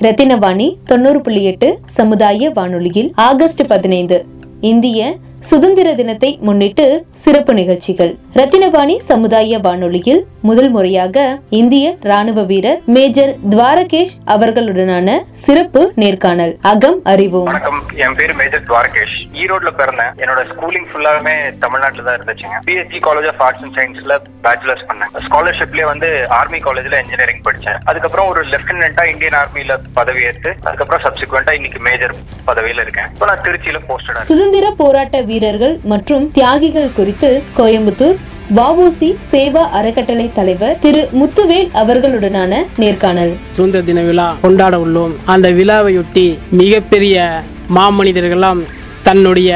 ரத்தினவாணி தொண்ணூறு புள்ளி எட்டு சமுதாய வானொலியில் ஆகஸ்ட் பதினைந்து. இந்திய சுதந்திர தினத்தை முன்னிட்டு சிறப்பு நிகழ்ச்சிகள். ரத்தினவாணி சமுதாய வானொலியில் முதல் முறையாக இந்திய ராணுவ வீரர் மேஜர் துவாரகேஷ் அவர்களுடனான சிறப்பு நேர்காணல். அகம் அறிவோம். வணக்கம். என் பேரு மேஜர் துவாரகேஷ். ஈரோட்ல பிறந்தேன். என்னோட ஸ்கூலிங் ஃபுல்லாவே தமிழ்நாட்டுல தான் இருந்துச்சுங்க. BSc college of arts and சயின்ஸ்ல பேச்சுலர்ஸ் பண்ணேன். ஸ்காலர்ஷிப்லயே வந்து ஆர்மி காலேஜ்ல இன்ஜினியரிங் படிச்சேன். அதுக்கப்புறம் ஒரு லெப்டினண்டா இந்தியன் ஆர்மில பதவி ஏற்று அதுக்கப்புறம் சப்சிக்வெண்டா இன்னைக்கு மேஜர் பதவியில இருக்கேன். இப்போ நான் திருச்சியில போஸ்டடா சுதந்திர போராட்ட வீரர்கள் மற்றும் தியாகிகள் குறித்து கோயம்புத்தூர் வாவோசி சேவா அறக்கட்டளை தலைவர் திரு முத்துவேல் அவர்களுடனான நேர்காணல். சுதந்திர தின விழா கொண்டாட உள்ளோம். அந்த விழாவையொட்டி மிகப்பெரிய மாமனிதர்களெல்லாம் தன்னுடைய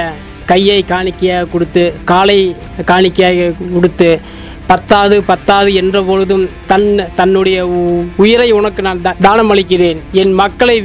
கையை காணிக்கையாக கொடுத்து காலை காணிக்கையாக கொடுத்து பத்தாது பத்தாது என்ற பொழுதும் தன் தன்னுடைய உ- உயிரை உனக்கு நான் தானம் அளிக்கிறேன் என் மக்களை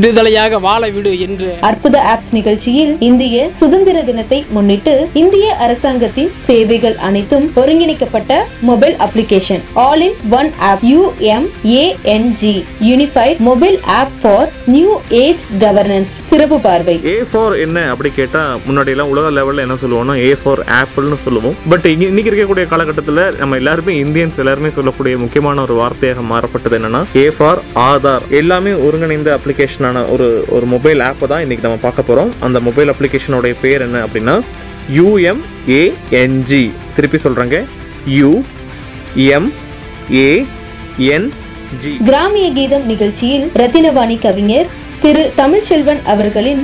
விடுதலையாக வாழ விடு என்று. அற்புத ஆப்ஸ் நிகழ்ச்சியில் இந்திய சுதந்திர தினத்தை முன்னிட்டு இந்திய அரசாங்கத்தின் சேவைகள் அனைத்தும் ஒருங்கிணைக்கப்பட்ட mobile application all in one app UMANG unified mobile app for new age governance சிறப்பு பார்வை. ஏ ஃபார் என்ன அப்படி கேட்டால் முன்னாடியெல்லாம் உலக லெவலில் என்ன சொல்லுவோம்னா ஏ ஃபார் ஆப்பிள்னு சொல்லுவோம். பட் இங்கே இன்னைக்கு இருக்கக்கூடிய காலகட்டத்தில் நம்ம எல்லாருமே இந்தியன்ஸ் எல்லாருமே சொல்லக்கூடிய முக்கியமான ஒரு வார்த்தையாக மாறப்பட்டது என்னன்னா ஏ ஃபார் ஆதார் எல்லாமே ஒருங்கிணைந்த அப்ளிகேஷனான ஒரு ஒரு மொபைல் ஆப்பை தான் இன்னைக்கு நம்ம பார்க்க போகிறோம் அந்த மொபைல் அப்ளிகேஷனோடைய பேர் என்ன அப்படின்னா யூஎம்ஏஎன்ஜி திருப்பி சொல்கிறேங்க U M A N G கிராமிய கீதம் நிகழ்ச்சியில் ரத்தினவாணி கவிஞர் திரு தமிழ்ச்செல்வன் அவர்களின்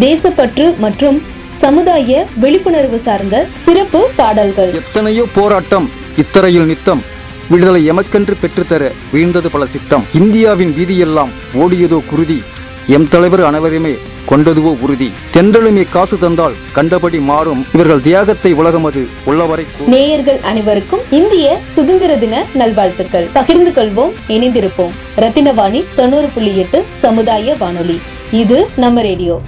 தேசப்பற்று மற்றும் சமுதாய விழிப்புணர்வு சார்ந்த சிறப்பு பாடல்கள். எத்தனையோ போராட்டம் இத்தரையில் நித்தம் விடுதலை எமக்கென்று பெற்றுத்தர வீழ்ந்தது பல சித்தம். இந்தியாவின் வீதியெல்லாம் ஓடியதோ குருதி எம் தலைவர் அனைவருமே கொண்டதுவோ உறுதி. தென்றலுமே காசு தந்தால் கண்டபடி மாறும். இவர்கள் தியாகத்தை உலகமது உள்ளவரை நேயர்கள் அனைவருக்கும் இந்திய சுதந்திர தின நல்வாழ்த்துக்கள். பகிர்ந்து கொள்வோம் இணைந்திருப்போம். ரத்தினவாணி தொண்ணூறு புள்ளி எட்டு சமுதாய வானொலி. இது நம்ம ரேடியோ.